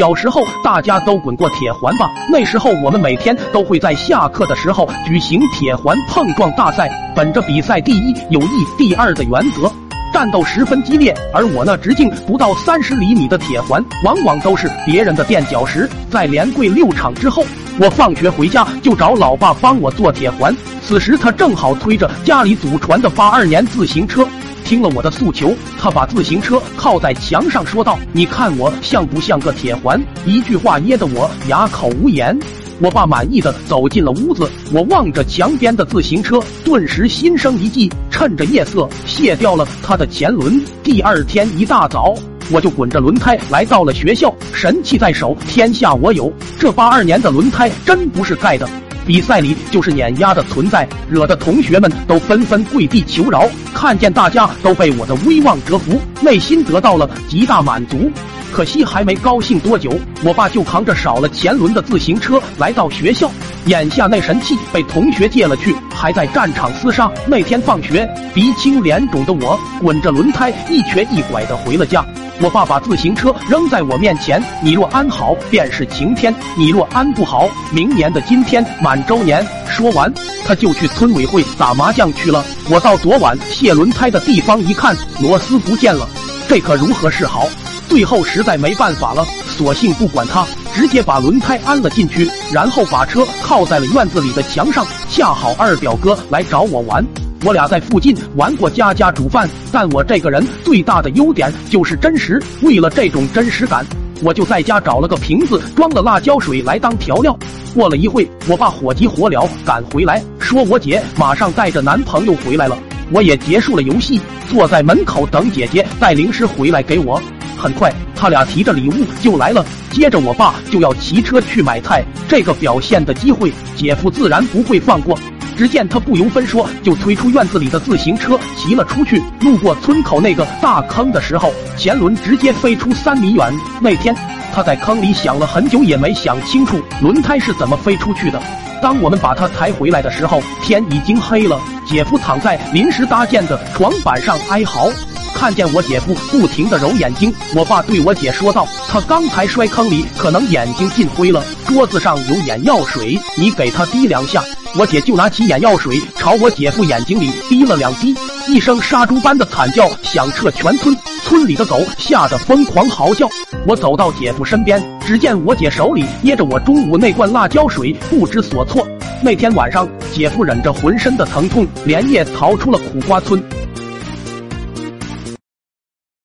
小时候大家都滚过铁环吧？那时候我们每天都会在下课的时候举行铁环碰撞大赛，本着比赛第一有益第二的原则，战斗十分激烈。而我那直径不到三十厘米的铁环，往往都是别人的垫脚石。在连跪六场之后，我放学回家就找老爸帮我做铁环。此时他正好推着家里祖传的八二年自行车。听了我的诉求，他把自行车靠在墙上，说道：“你看我像不像个铁环？”一句话噎得我哑口无言。我爸满意的走进了屋子，我望着墙边的自行车，顿时心生一计，趁着夜色卸掉了他的前轮。第二天一大早，我就滚着轮胎来到了学校，神器在手，天下我有。这八二年的轮胎真不是盖的。比赛里就是碾压的存在，惹得同学们都纷纷跪地求饶。看见大家都被我的威望折服，内心得到了极大满足。可惜还没高兴多久，我爸就扛着少了前轮的自行车来到学校。眼下那神器被同学借了去，还在战场厮杀。那天放学，鼻青脸肿的我滚着轮胎一瘸一拐的回了家。我爸把自行车扔在我面前，你若安好，便是晴天；你若安不好，明年的今天满周年。说完，他就去村委会打麻将去了。我到昨晚卸轮胎的地方一看，螺丝不见了，这可如何是好？最后实在没办法了，索性不管他，直接把轮胎安了进去，然后把车靠在了院子里的墙上。恰好二表哥来找我玩。我俩在附近玩过家家煮饭，但我这个人最大的优点就是真实。为了这种真实感，我就在家找了个瓶子装了辣椒水来当调料。过了一会，我爸火急火燎赶回来，说我姐马上带着男朋友回来了。我也结束了游戏，坐在门口等姐姐带零食回来给我。很快，他俩提着礼物就来了。接着，我爸就要骑车去买菜，这个表现的机会，姐夫自然不会放过。只见他不由分说就推出院子里的自行车骑了出去，路过村口那个大坑的时候，前轮直接飞出三米远。那天他在坑里想了很久也没想清楚轮胎是怎么飞出去的。当我们把他抬回来的时候，天已经黑了。姐夫躺在临时搭建的床板上哀嚎。看见我姐夫不停的揉眼睛，我爸对我姐说道：“他刚才摔坑里，可能眼睛进灰了。桌子上有眼药水，你给他滴两下。”我姐就拿起眼药水朝我姐夫眼睛里滴了两滴，一声杀猪般的惨叫响彻全村，村里的狗吓得疯狂嚎叫。我走到姐夫身边，只见我姐手里捏着我中午那罐辣椒水，不知所措。那天晚上，姐夫忍着浑身的疼痛，连夜逃出了苦瓜村。